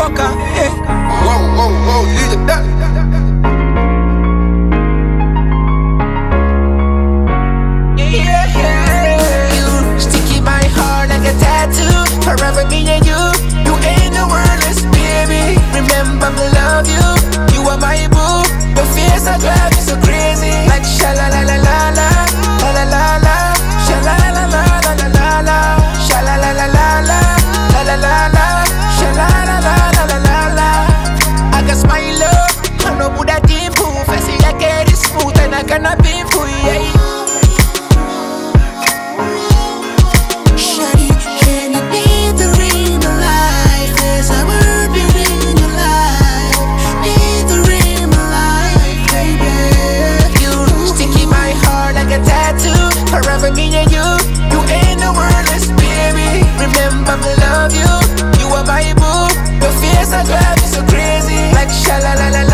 Walker. Yeah. Whoa, whoa, whoa, leave the duck. for me and you. You ain't the worthless baby. Remember me love you. You are my boo. Your face I drive me so crazy. Like sha la la la.